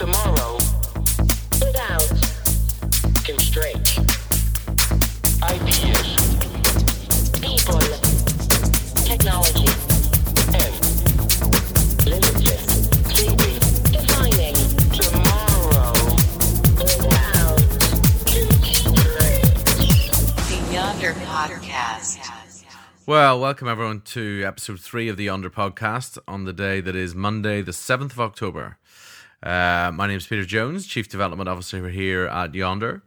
tomorrow without constraint. Ideas, people, technology, and limitless thinking. Defining tomorrow without constraint. The Yondr Podcast. Well, welcome everyone to episode three of the Yondr podcast on the day that is Monday, the 7th of October. Uh, my name is Peter Jones, Chief Development Officer here at Yondr.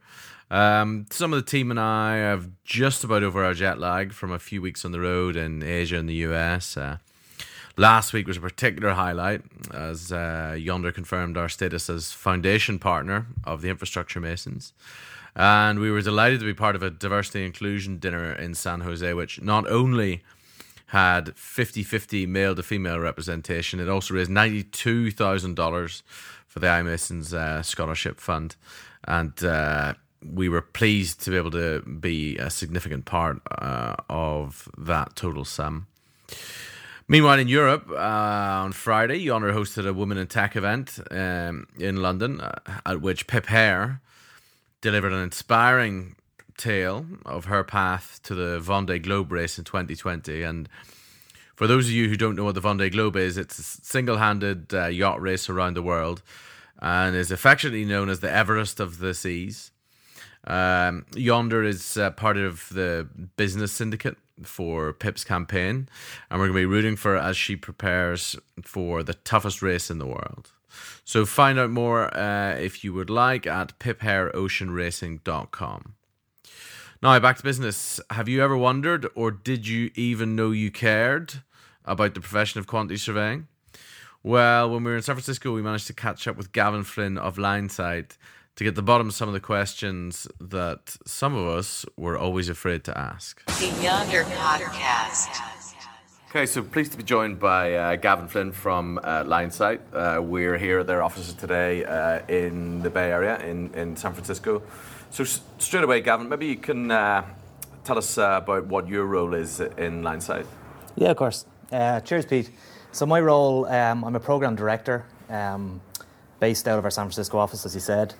Um, some of the team and I have just about over our jet lag from a few weeks on the road in Asia and the US. Uh, last week was a particular highlight as uh, Yondr confirmed our status as foundation partner of the Infrastructure Masons. And we were delighted to be part of a diversity inclusion dinner in San Jose, which not only had 50 50 male to female representation, it also raised $92,000 for the iMasons uh, Scholarship Fund. And uh, we were pleased to be able to be a significant part uh, of that total sum. Meanwhile, in Europe, uh, on Friday, Yondr hosted a Women in Tech event um, in London, uh, at which Pip Hare delivered an inspiring tale of her path to the Vendée Globe race in 2020. And for those of you who don't know what the Vendée Globe is, it's a single handed uh, yacht race around the world and is affectionately known as the Everest of the seas. Um, Yondr is uh, part of the business syndicate for Pip's campaign, and we're going to be rooting for her as she prepares for the toughest race in the world. So find out more uh, if you would like at piphareoceanracing.com. Now, back to business. Have you ever wondered, or did you even know you cared about the profession of quantity surveying? Well, when we were in San Francisco, we managed to catch up with Gavin Flynn of Linesight to get the bottom of some of the questions that some of us were always afraid to ask. The Yondr Podcast. Okay, so pleased to be joined by uh, Gavin Flynn from uh, Linesight. Uh, we're here at their offices today uh, in the Bay Area in, in San Francisco. So, straight away, Gavin, maybe you can uh, tell us uh, about what your role is in Linesight. Yeah, of course. Uh, cheers, Pete. So my role, um, I'm a program director, um, based out of our San Francisco office, as you said,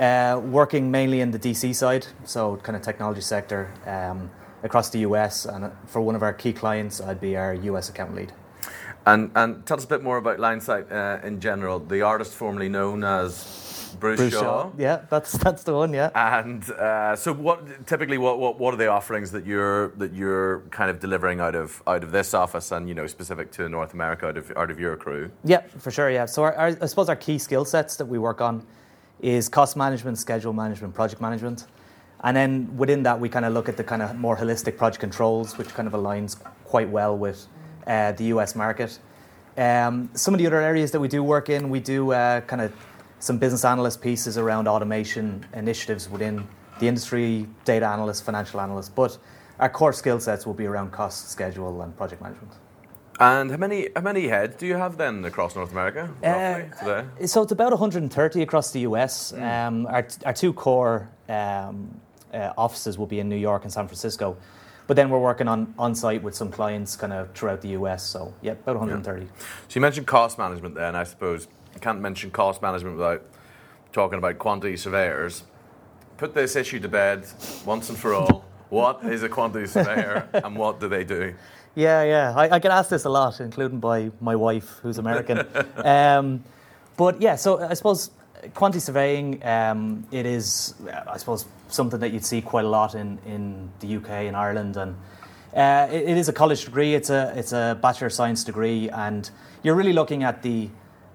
uh, working mainly in the DC side, so kind of technology sector um, across the US. And for one of our key clients, I'd be our US account lead. And, and tell us a bit more about Linesight uh, in general, the artist formerly known as Bruce, Bruce Shaw. Shaw. Yeah, that's that's the one. Yeah. And uh, so, what typically what, what what are the offerings that you're that you're kind of delivering out of out of this office, and you know specific to North America, out of out of your crew? Yeah, for sure. Yeah. So our, our, I suppose our key skill sets that we work on is cost management, schedule management, project management, and then within that we kind of look at the kind of more holistic project controls, which kind of aligns quite well with uh, the US market. Um, some of the other areas that we do work in, we do uh, kind of some business analyst pieces around automation initiatives within the industry, data analysts, financial analysts, but our core skill sets will be around cost, schedule, and project management. And how many how many heads do you have then across North America roughly today? Uh, So it's about 130 across the US. Um, our, our two core um, uh, offices will be in New York and San Francisco. But then we're working on on site with some clients kind of throughout the US. So, yeah, about 130. So you mentioned cost management there, and I suppose you can't mention cost management without talking about quantity surveyors. Put this issue to bed once and for all. What is a quantity surveyor, and what do they do? Yeah, yeah. I, I get asked this a lot, including by my wife, who's American. um, but yeah, so I suppose quantity surveying, um, it is, I suppose, something that you'd see quite a lot in, in the UK and Ireland. And uh, it, it is a college degree, it's a, it's a Bachelor of Science degree, and you're really looking at the,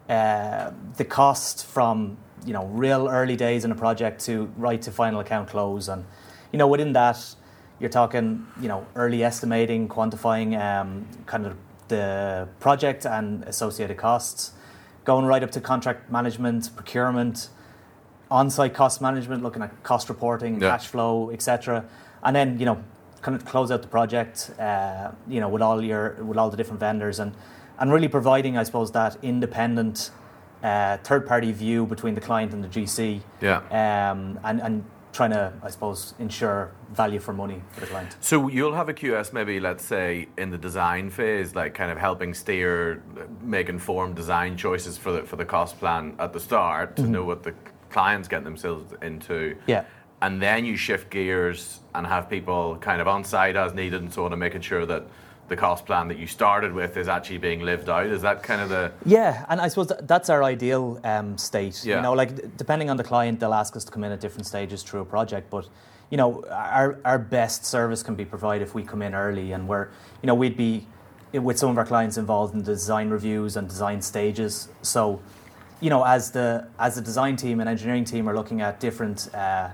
the cost from you know real early days in a project to right to final account close. And you know within that, you're talking, you know, early estimating, quantifying um, kind of the project and associated costs, going right up to contract management, procurement, on-site cost management, looking at cost reporting, Yeah. cash flow, etc. And then, you know, kind of close out the project, uh, you know, with all your with all the different vendors and and really providing, I suppose, that independent uh, third-party view between the client and the GC Yeah. um, and, and trying to, I suppose, ensure value for money for the client. So you'll have a QS maybe, let's say, in the design phase, like kind of helping steer, make informed design choices for the for the cost plan at the start to know what the client's getting themselves into. Yeah. And then you shift gears and have people kind of on site as needed and so on, and making sure that the cost plan that you started with is actually being lived out. Is that kind of the Yeah, and I suppose that's our ideal um, state. Yeah. You know, like depending on the client, they'll ask us to come in at different stages through a project. But you know, our our best service can be provided if we come in early, and we're you know we'd be with some of our clients involved in the design reviews and design stages. So, you know, as the as the design team and engineering team are looking at different uh,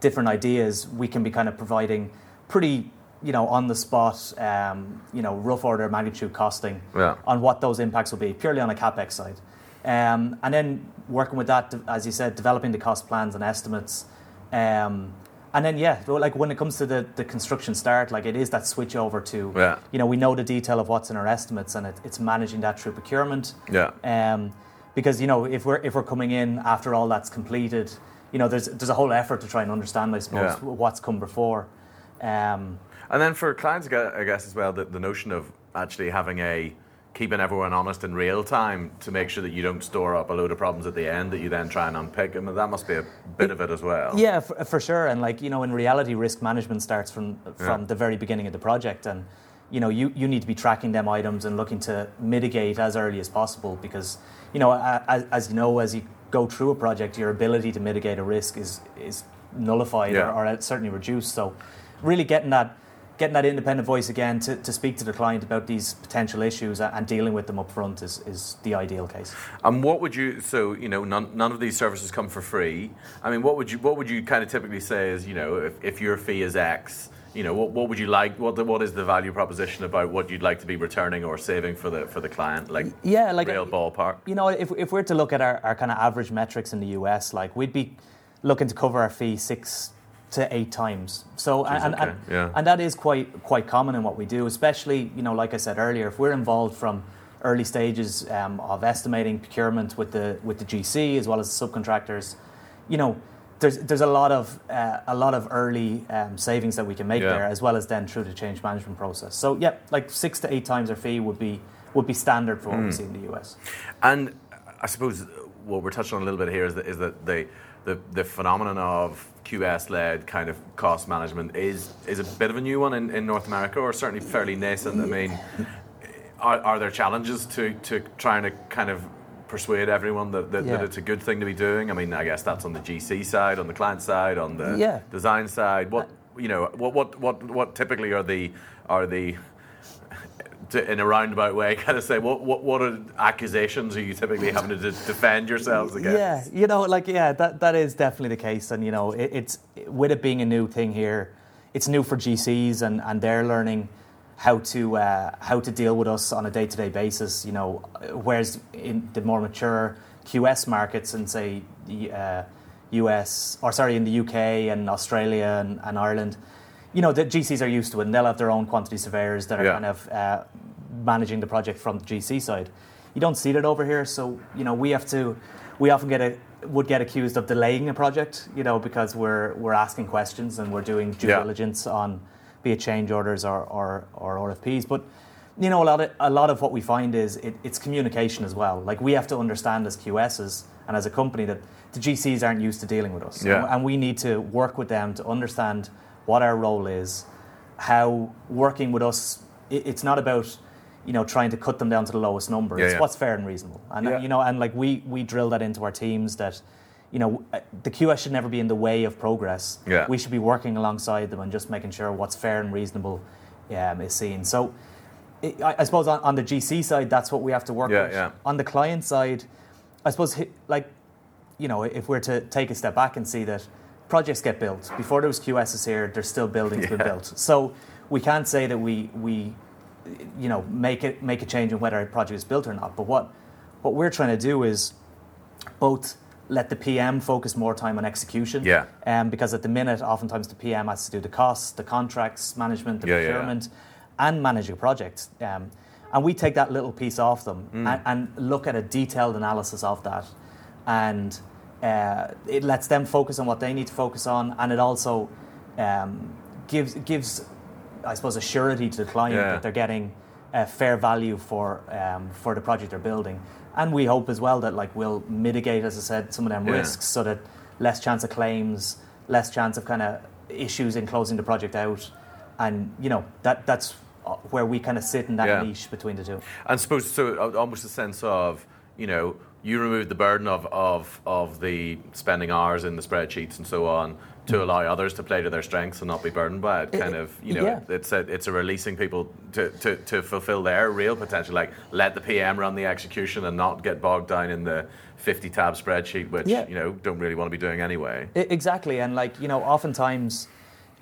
different ideas, we can be kind of providing pretty you know on the spot um, you know rough order of magnitude costing Yeah. on what those impacts will be purely on a capex side, um, and then working with that, as you said, developing the cost plans and estimates, um, and then yeah, like when it comes to the, the construction start, like it is that switch over to Yeah. you know we know the detail of what's in our estimates, and it, it's managing that through procurement. Yeah. Um, because you know if we're if we're coming in after all that's completed, you know there's there's a whole effort to try and understand, I suppose, Yeah. what's come before. Um, And then for clients, I guess as well, the, the notion of actually having a keeping everyone honest in real time to make sure that you don't store up a load of problems at the end that you then try and unpick. I mean, that must be a bit of it as well. Yeah, for, for sure. And like you know, in reality, risk management starts from from Yeah. the very beginning of the project, and you know, you, you need to be tracking them items and looking to mitigate as early as possible because you know, as, as you know, as you go through a project, your ability to mitigate a risk is is nullified Yeah. or, or certainly reduced. So, really getting that. Getting that independent voice again to, to speak to the client about these potential issues and dealing with them up front is, is the ideal case. And what would you? So you know, none, none of these services come for free. I mean, what would you? What would you kind of typically say is, you know, if, if your fee is X, you know, what, what would you like? What the, what is the value proposition about what you'd like to be returning or saving for the for the client? Like Yeah, like real ballpark. You know, if, if we're to look at our, our kind of average metrics in the US, like we'd be looking to cover our fee six to eight times. So Jeez, and, okay, and, yeah. and that is quite quite common in what we do, especially you know, like I said earlier, if we're involved from early stages um, of estimating procurement with the with the GC as well as the subcontractors, you know. There's, there's a lot of uh, a lot of early um, savings that we can make Yeah. there, as well as then through the change management process. So yeah, like six to eight times our fee would be would be standard for what Hmm. we see in the US. And I suppose what we're touching on a little bit here is that, is that the, the, the phenomenon of QS led kind of cost management is, is a bit of a new one in, in North America, or certainly fairly nascent. I mean, are, are there challenges to, to trying to kind of persuade everyone that, that, that it's a good thing to be doing? I mean, I guess that's on the GC side, on the client side, on the Yeah. design side. What you know, what, what, what, what typically are the are the to, in a roundabout way, kind of say what what what are accusations are you typically having to de- defend yourselves against? Yeah, you know, like yeah, that that is definitely the case, and you know, it, it's with it being a new thing here, it's new for GCs, and and they're learning how to uh, how to deal with us on a day to day basis. You know, whereas in the more mature QS markets and say the uh, US or sorry in the UK and Australia and, and Ireland, you know, the GCs are used to it, and they'll have their own quantity surveyors that are Yeah. kind of uh, managing the project from the GC side. You don't see that over here, so you know we have to. We often get a would get accused of delaying a project, you know, because we're we're asking questions and we're doing due Yeah. diligence on be it change orders or, or or RFPs. But you know, a lot of a lot of what we find is it, it's communication as well. Like we have to understand as QSs and as a company that the GCs aren't used to dealing with us, Yeah. and we need to work with them to understand what our role is, how working with us. It, it's not about you know trying to cut them down to the lowest number. Yeah, it's yeah. what's fair and reasonable, and Yeah. you know, and like we we drill that into our teams that. You know, uh, the QS should never be in the way of progress. Yeah. We should be working alongside them and just making sure what's fair and reasonable um, is seen. So, it, I, I suppose on, on the GC side, that's what we have to work Yeah, with. yeah. On the client side, I suppose, like, you know, if we're to take a step back and see that projects get built before there was QSs here, there's still buildings being Yeah. built. So we can't say that we we, you know, make it make a change in whether a project is built or not. But what what we're trying to do is both let the PM focus more time on execution. Yeah. Um, because at the minute, oftentimes the PM has to do the costs, the contracts, management, the Yeah, yeah, yeah. procurement, and manage a project. Um, and we take that little piece off them Mm. and, and look at a detailed analysis of that, and uh, it lets them focus on what they need to focus on, and it also um, gives gives, I suppose, a surety to the client Yeah. that they're getting a fair value for um, for the project they're building. And we hope as well that like we'll mitigate, as I said, some of them Yeah. risks so that less chance of claims, less chance of kind of issues in closing the project out, and you know that that's uh, where we kind of sit in that Yeah. niche between the two. And suppose so uh, almost a sense of you know you remove the burden of of of the spending hours in the spreadsheets and so on to allow others to play to their strengths and not be burdened by it. Kind of you know yeah. it's a it's a releasing people to, to to fulfill their real potential. Like let the PM run the execution and not get bogged down in the fifty tab spreadsheet, which Yeah. you know don't really want to be doing anyway. Exactly, and like you know, oftentimes,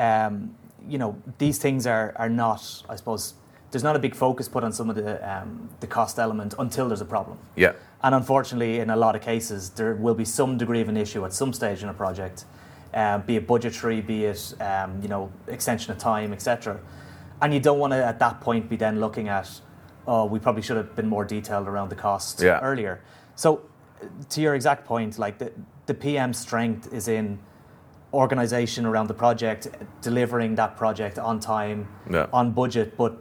um, you know, these things are are not. I suppose there's not a big focus put on some of the um, the cost element until there's a problem. Yeah. And unfortunately, in a lot of cases, there will be some degree of an issue at some stage in a project, um, be it budgetary, be it um, you know extension of time, etc. And you don't want to at that point be then looking at, oh, we probably should have been more detailed around the cost Yeah. earlier. So, uh, to your exact point, like the the PM strength is in organization around the project, delivering that project on time, Yeah. on budget, but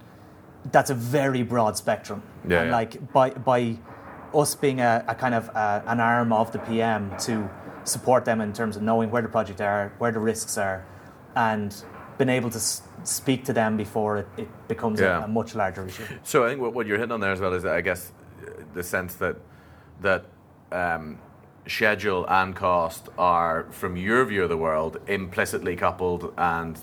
that's a very broad spectrum. Yeah, and yeah. like by by us being a, a kind of a, an arm of the PM to support them in terms of knowing where the project are, where the risks are, and being able to s- speak to them before it, it becomes Yeah. a, a much larger issue. So I think what, what you're hitting on there as well is, I guess, the sense that that um, schedule and cost are, from your view of the world, implicitly coupled and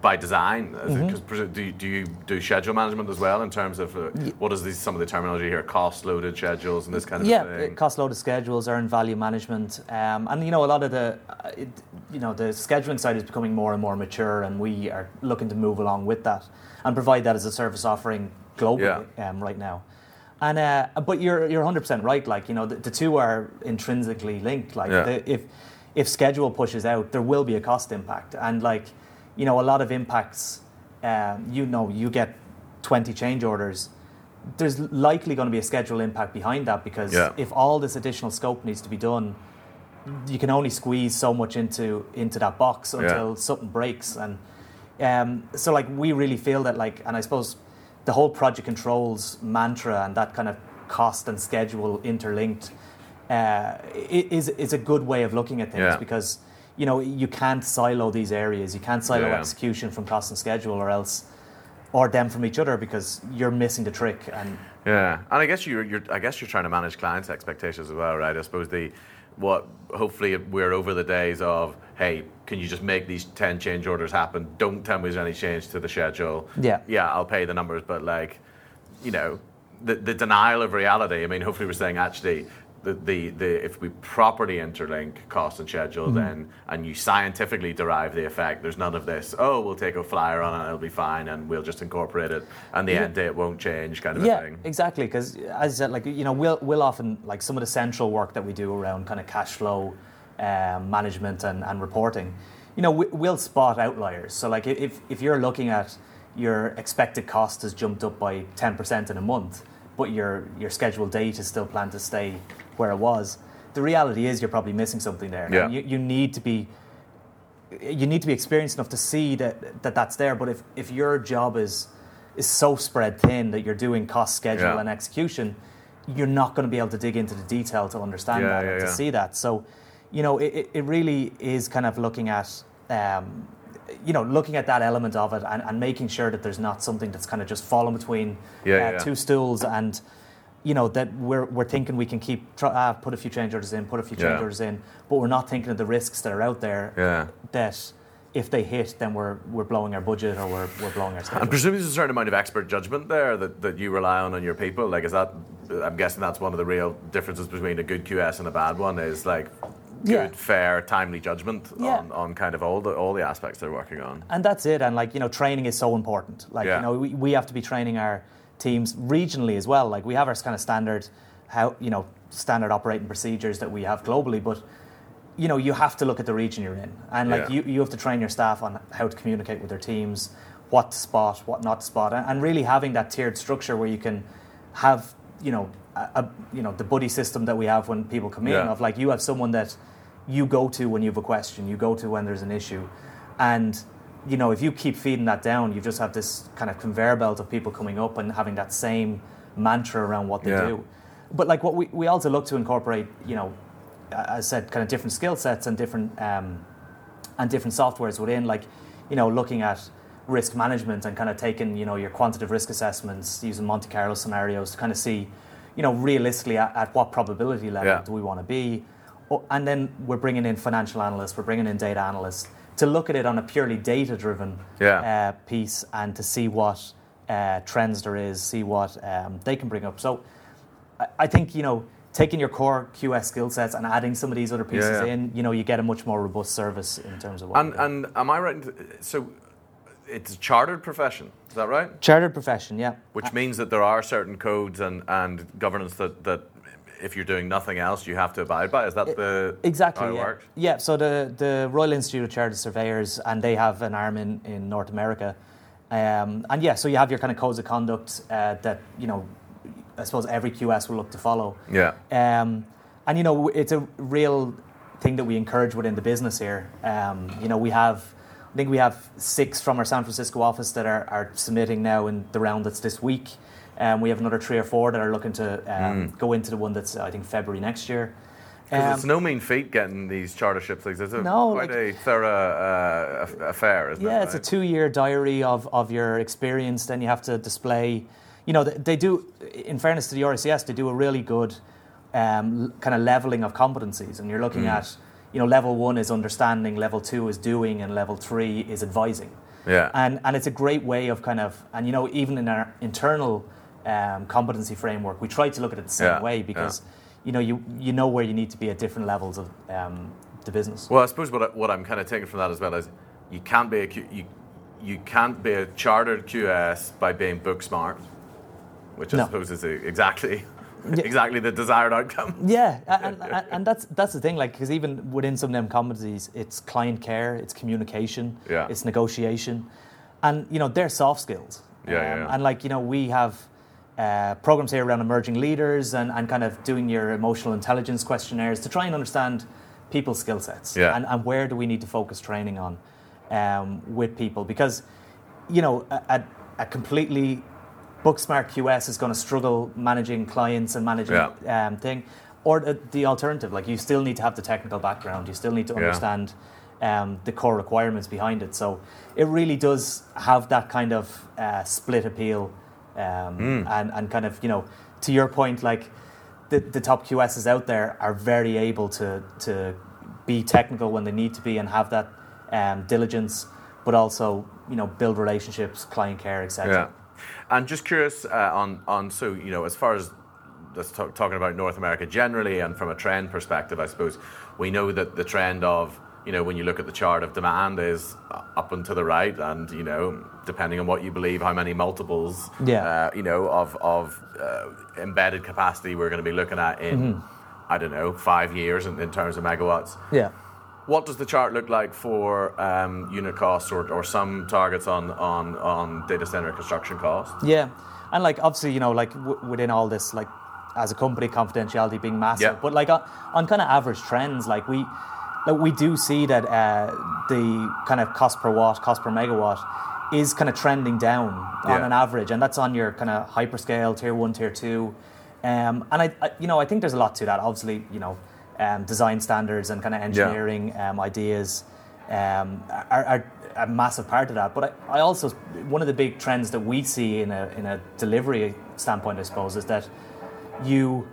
by design. Mm-hmm. Do, you- do you do schedule management as well in terms of uh, what is the, some of the terminology here, cost loaded schedules and this kind of yeah, thing? cost loaded schedules, earned value management, um, and you know a lot of the, uh, it, you know, the scheduling side is becoming more and more mature, and we are looking to move along with that and provide that as a service offering globally um, right now. And uh, but you're you're 100 percent right. Like you know, the, the two are intrinsically linked. Like Yeah. the, if if schedule pushes out, there will be a cost impact, and like you know, a lot of impacts. Um, you know, you get 20 change orders there's likely going to be a schedule impact behind that because Yeah. if all this additional scope needs to be done, you can only squeeze so much into into that box until Yeah. something breaks. And um, so, like, we really feel that, like, and I suppose the whole project controls mantra and that kind of cost and schedule interlinked uh, is is a good way of looking at things Yeah. because you know you can't silo these areas. You can't silo Yeah. execution from cost and schedule, or else or them from each other because you're missing the trick and Yeah, and I guess you're, you're I guess you're trying to manage clients' expectations as well, right? I suppose the what hopefully we're over the days of hey, can you just make these ten change orders happen? Don't tell me there's any change to the schedule. Yeah. yeah, I'll pay the numbers, but like, you know, the the denial of reality. I mean, hopefully we're saying actually. The, the, the if we properly interlink cost and schedule Mm-hmm. then and you scientifically derive the effect there's none of this oh we'll take a flyer on it it'll be fine and we'll just incorporate it and the Yeah. end date won't change kind of a yeah, thing exactly. Because as I said, like you know, we'll we'll often like some of the central work that we do around kind of cash flow um, management and, and reporting. You know, we, we'll spot outliers. So like if if you're looking at your expected cost has jumped up by ten percent in a month, but your your scheduled date is still planned to stay where it was. The reality is you're probably missing something there. Yeah. You, you need to be you need to be experienced enough to see that, that that's there. But if, if your job is is so spread thin that you're doing cost, schedule, Yeah. and execution, you're not going to be able to dig into the detail to understand Yeah, that and to see that. So, you know, it, it- really is kind of looking at. Um, you know, looking at that element of it and, and making sure that there's not something that's kind of just falling between Yeah, uh, yeah. two stools, and you know that we're, we're thinking we can keep try, uh, put a few change orders in, put a few change Yeah. orders in, but we're not thinking of the risks that are out there Yeah. that if they hit, then we're we're blowing our budget or we're, we're blowing our schedule. And presumably there's a certain amount of expert judgment there that, that you rely on on your people. Like, is that? I'm guessing that's one of the real differences between a good QS and a bad one. Is like good, Yeah. fair, timely judgment Yeah. on, on kind of all the all the aspects they're working on. and that's it. And like you know, training is so important. Like Yeah. you know, we, we have to be training our teams regionally as well. Like we have our kind of standard how you know standard operating procedures that we have globally, but you know you have to look at the region you're in, and like Yeah. you you have to train your staff on how to communicate with their teams, what to spot, what not to spot, and, and really having that tiered structure where you can have you know a, you know the buddy system that we have when people come in Yeah. of like you have someone that you go to when you have a question, you go to when there's an issue, and you know if you keep feeding that down, you just have this kind of conveyor belt of people coming up and having that same mantra around what they Yeah. do. But like what we, we also look to incorporate, you know, I said, kind of different skill sets and different um, and different softwares within, like, you know, looking at risk management and kind of taking, you know, your quantitative risk assessments using Monte Carlo scenarios to kind of see, you know, realistically at, at what probability level Yeah. do we want to be. And then we're bringing in financial analysts, we're bringing in data analysts to look at it on a purely data driven Yeah. uh, piece and to see what uh, trends there is, see what um, they can bring up. So I, I think, you know, taking your core QS skill sets and adding some of these other pieces Yeah, yeah. in, you know, you get a much more robust service in terms of what. And and am I right? So it's a chartered profession. Is that right? Chartered profession, yeah. Which means that there are certain codes and, and governance that, that if you're doing nothing else, you have to abide by. Is that the Exactly. how it yeah. works? yeah. So the the Royal Institute of Chartered Surveyors, and they have an arm in, in North America, um, and yeah. So you have your kind of codes of conduct uh, that you know, I suppose every QS will look to follow. Yeah. Um, and you know, it's a real thing that we encourage within the business here. Um, you know, we have, I think we have six from our San Francisco office that are, are submitting now in the round that's this week. Um, we have another three or four that are looking to um, go into the one that's I think February next year. Because Um, it's no mean feat getting these charterships. Like, It's a, No, quite like- a thorough uh, affair, isn't it? Yeah, it's a two-year diary of, of your experience. Then you have to display. You know, they, they do. In fairness to the RCS, they do a really good um, kind of leveling of competencies, and you're looking Mm. at. You know, level one is understanding, level two is doing, and level three is advising. Yeah. And and it's a great way of kind of and you know even in our internal um, competency framework, we try to look at it the same Yeah, way because you know you you know where you need to be at different levels of um, the business. Well, I suppose what, I, what I'm kind of taking from that as well is you can't be a Q, you, you can't be a chartered QS by being book smart, which I No. suppose is exactly exactly the desired outcome. Yeah, and, and, and that's that's the thing. Like, because even within some of them competencies, it's client care, it's communication, Yeah. it's negotiation, and you know they're soft skills. Um, Yeah, yeah, yeah. And like you know, we have uh, programs here around emerging leaders and, and kind of doing your emotional intelligence questionnaires to try and understand people's skill sets Yeah. and, and where do we need to focus training on um, with people because you know a, a, completely book smart QS is going to struggle managing clients and managing Yeah. um, thing, or the, the alternative, like you still need to have the technical background, you still need to Yeah. understand um, the core requirements behind it. So it really does have that kind of uh, split appeal, um, Hmm. and and kind of you know to your point, like the the top QSs out there are very able to to be technical when they need to be and have that um, diligence, but also you know build relationships, client care, etc. Yeah. And just curious uh, on on so you know as far as let's talk, talking about North America generally and from a trend perspective, I suppose we know that the trend of you know when you look at the chart of demand is up and to the right, and you know depending on what you believe, how many multiples Yeah. uh, you know of of uh, embedded capacity we're going to be looking at in I don't know five years in, in terms of megawatts. Yeah. What does the chart look like for um, unit costs or, or some targets on, on, on data center construction costs? Yeah, and like obviously, you know, like w- within all this, like as a company, confidentiality being massive. Yeah. But like on, on kind of average trends, like we, like we do see that uh, the kind of cost per watt, cost per megawatt, is kind of trending down on Yeah. an average, and that's on your kind of hyperscale tier one, tier two, um, and I, I, you know, I think there's a lot to that. Obviously, you know, um, design standards and kind of engineering um, ideas um, are, are a massive part of that. But I, I also one of the big trends that we see in a in a delivery standpoint, I suppose, is that you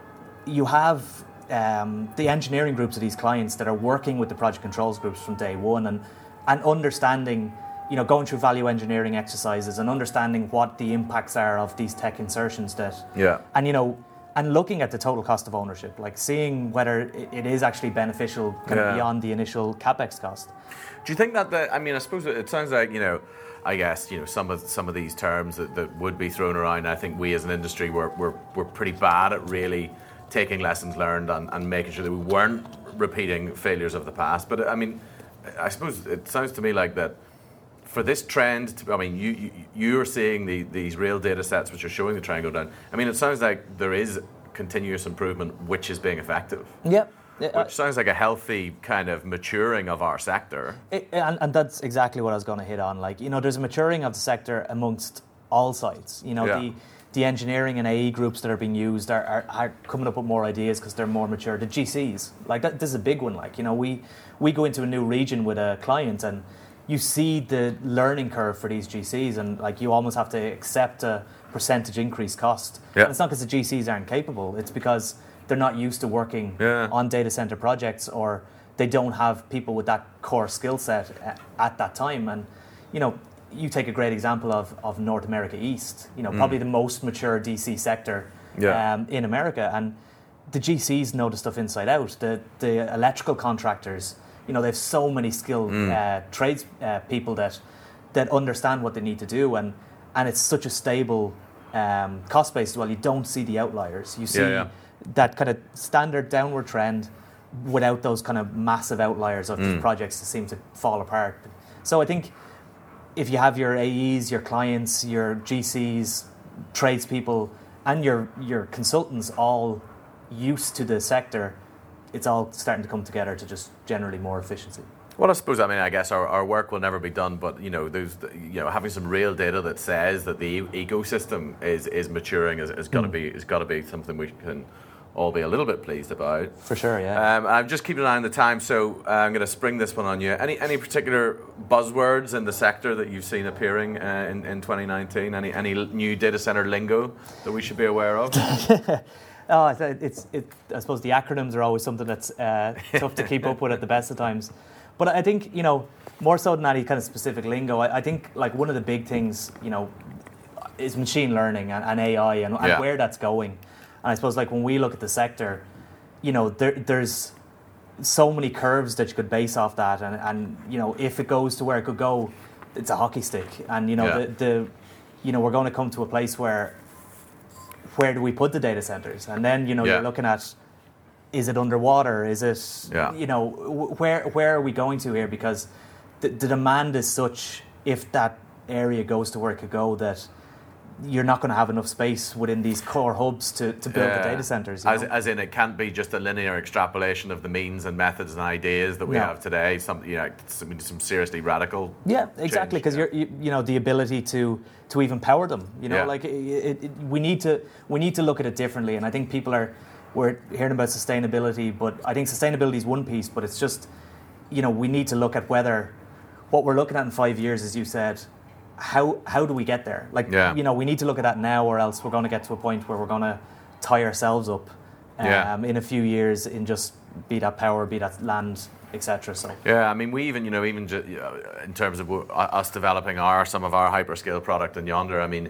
you have um, the engineering groups of these clients that are working with the project controls groups from day one and and understanding you know going through value engineering exercises and understanding what the impacts are of these tech insertions that Yeah. and you know and looking at the total cost of ownership like seeing whether it, is actually beneficial kind Yeah. of beyond the initial capex cost Do you think that the, I mean, I suppose it, it sounds like, you know, I guess, you know, some of some of these terms that, that would be thrown around, I think we as an industry were, we're, we're pretty bad at really taking lessons learned and, and making sure that we weren't repeating failures of the past. But I mean, I suppose it sounds to me like that for this trend, to, I mean, you, you you're seeing the, these real data sets which are showing the go down. I mean, it sounds like there is continuous improvement, which is being effective. Yep. Yeah, Which uh, sounds like a healthy kind of maturing of our sector. It, and, and that's exactly what I was going to hit on. Like, you know, there's a maturing of the sector amongst all sides. You know, Yeah. the the engineering and AE groups that are being used are, are, are coming up with more ideas because they're more mature. The GCs, like that, this is a big one. Like, you know, we we go into a new region with a client and you see the learning curve for these GCs, and like you almost have to accept a percentage increase cost. Yeah. And it's not because the GCs aren't capable; it's because they're not used to working Yeah. on data center projects or they don't have people with that core skill set a- at that time. And, you know, you take a great example of, of North America East, you know, probably the most mature DC sector Mm. Yeah. um, in America. And the GCs know the stuff inside out. The, the electrical contractors, you know, they have so many skilled Mm. uh, trades uh, people that, that understand what they need to do. And, and it's such a stable um, cost base as well. You don't see the outliers. You see yeah. that kind of standard downward trend without those kind of massive outliers of Mm. projects that seem to fall apart. So I think if you have your AEs, your clients, your GCs, tradespeople, and your your consultants all used to the sector, it's all starting to come together to just generally more efficiency. Well, I suppose I mean I guess our, our work will never be done, but you know, there's you know having some real data that says that the ecosystem is is maturing is, is going to hmm. be is got to be something we can all be a little bit pleased about. For sure, yeah. Um, I'm just keeping an eye on the time, so uh, I'm going to spring this one on you. Any any particular buzzwords in the sector that you've seen appearing uh, in, in 2019? Any any new data center lingo that we should be aware of? Oh, I it's it. I suppose the acronyms are always something that's uh, tough to keep up with at the best of times. But I think you know more so than any kind of specific lingo. I, I think like one of the big things you know is machine learning and, and AI and, and where that's going. And I suppose like when we look at the sector, you know there, there's so many curves that you could base off that, and, and you know if it goes to where it could go, it's a hockey stick. And you know Yeah. the, the you know we're going to come to a place where where do we put the data centers? And then you know Yeah. you're looking at is it underwater? Is it Yeah. you know where where are we going to here? Because the, the demand is such if that area goes to where it could go that you're not going to have enough space within these core hubs to, to build the data centers. As, as in, it can't be just a linear extrapolation of the means and methods and ideas that we No. have today. Some, you know, some, some seriously radical. Yeah, exactly. Because yeah. you're, you, you know, the ability to to even power them. You know, Yeah. like it, it, it, we need to we need to look at it differently. And I think people are we're hearing about sustainability, but I think sustainability is one piece, but it's just you know we need to look at whether what we're looking at in five years, as you said. How, how do we get there? Like Yeah. you know, we need to look at that now, or else we're going to get to a point where we're going to tie ourselves up um, Yeah. in a few years in just be that power, be that land, etc. So Yeah, I mean, we even, you know, even ju- in terms of w- us developing our some of our hyperscale product in Yondr, I mean,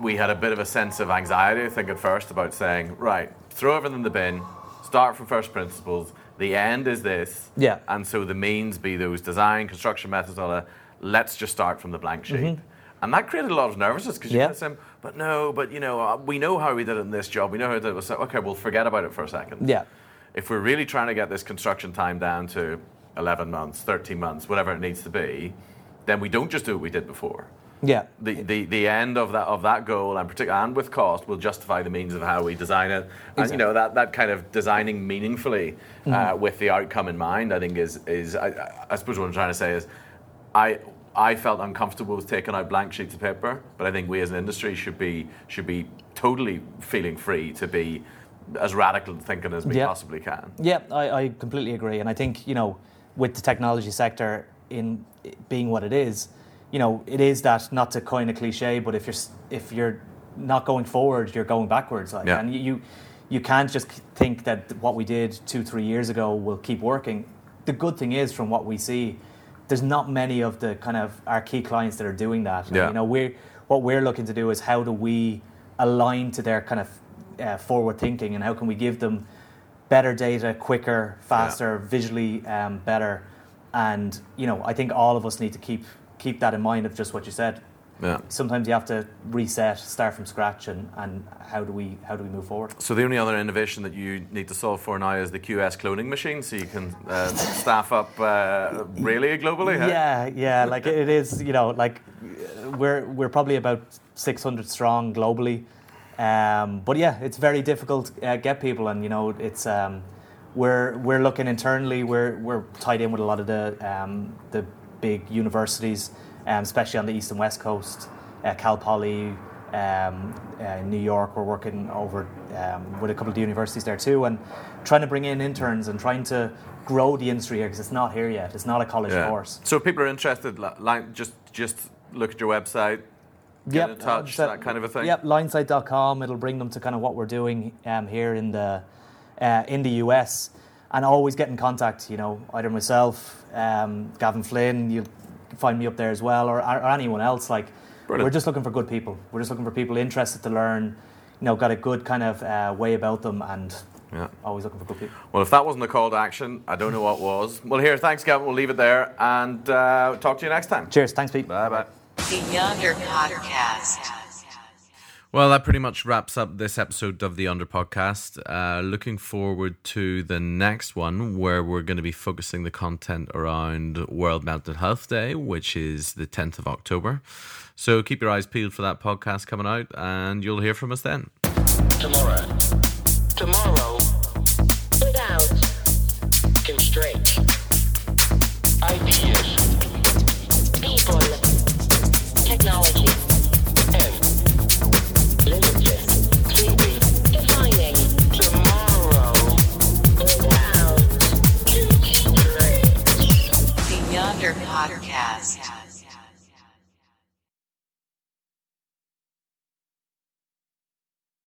we had a bit of a sense of anxiety, I think, at first about saying, right, throw everything in the bin, start from first principles. The end is this, Yeah. and so the means be those design, construction methods, all that. Let's just start from the blank sheet. And that created a lot of nervousness because you Yeah. of but no, but you know, uh, we know how we did it in this job. We know how to do it. So, okay, we'll forget about it for a second yeah, if we're really trying to get this construction time down to 11 months, 13 months, whatever it needs to be, then we don't just do what we did before. yeah, The, the, the end of that of that goal and particular and with cost will justify the means of how we design it. And you know that, that kind of designing meaningfully uh, with the outcome in mind, I think is is I- I suppose what I'm trying to say is I I felt uncomfortable with taking out blank sheets of paper, but I think we as an industry should be should be totally feeling free to be as radical thinking as we Yeah. possibly can. Yeah, I, I completely agree, and I think you know, with the technology sector in being what it is, you know, it is that not to coin a cliche, but if you're if you're not going forward, you're going backwards. Like, Yeah. and you- you you can't just think that what we did two three years ago will keep working. The good thing is, from what we see, there's not many of the kind of our key clients that are doing that. Yeah. You know, we're what we're looking to do is how do we align to their kind of uh, forward thinking, and how can we give them better data, quicker, faster, visually um, better, and you know, I think all of us need to keep keep that in mind of just what you said. Yeah. Sometimes you have to reset, start from scratch, and, and how do we how do we move forward? So the only other innovation that you need to solve for now is the QS cloning machine, so you can uh, staff up uh, really globally. huh? Yeah, yeah, like it is. You know, like we're we're probably about six hundred strong globally. Um, but yeah, it's very difficult to uh, get people, and you know, it's um, we're we're looking internally. We're we're tied in with a lot of the um, the big universities, um, especially on the east and west coast. Uh, Cal Poly, um, uh, New York. We're working over um, with a couple of the universities there too, and trying to bring in interns and trying to grow the industry here because it's not here yet. It's not a college course. So if people are interested, like just just look at your website, get in touch, uh, that kind of a thing. Yep, linesight.com. It'll bring them to kind of what we're doing um, here in the uh, in the US, and always get in contact. You know, either myself, um, Gavin Flynn. You'll find me up there as well, or, or anyone else. Like, Brilliant. we're just looking for good people. We're just looking for people interested to learn. You know, got a good kind of uh, way about them, and Yeah. always looking for good people. Well, if that wasn't a call to action, I don't know what was. Well, here, thanks, Gavin. We'll leave it there and uh, talk to you next time. Cheers. Thanks, Pete. Bye bye. The Yondr Podcast. Well, that pretty much wraps up this episode of the Yondr Podcast. Uh, looking forward to the next one where we're going to be focusing the content around World Mental Health Day, which is the 10th of October. So keep your eyes peeled for that podcast coming out, and you'll hear from us then. Tomorrow. Tomorrow. Without constraint. Ideas.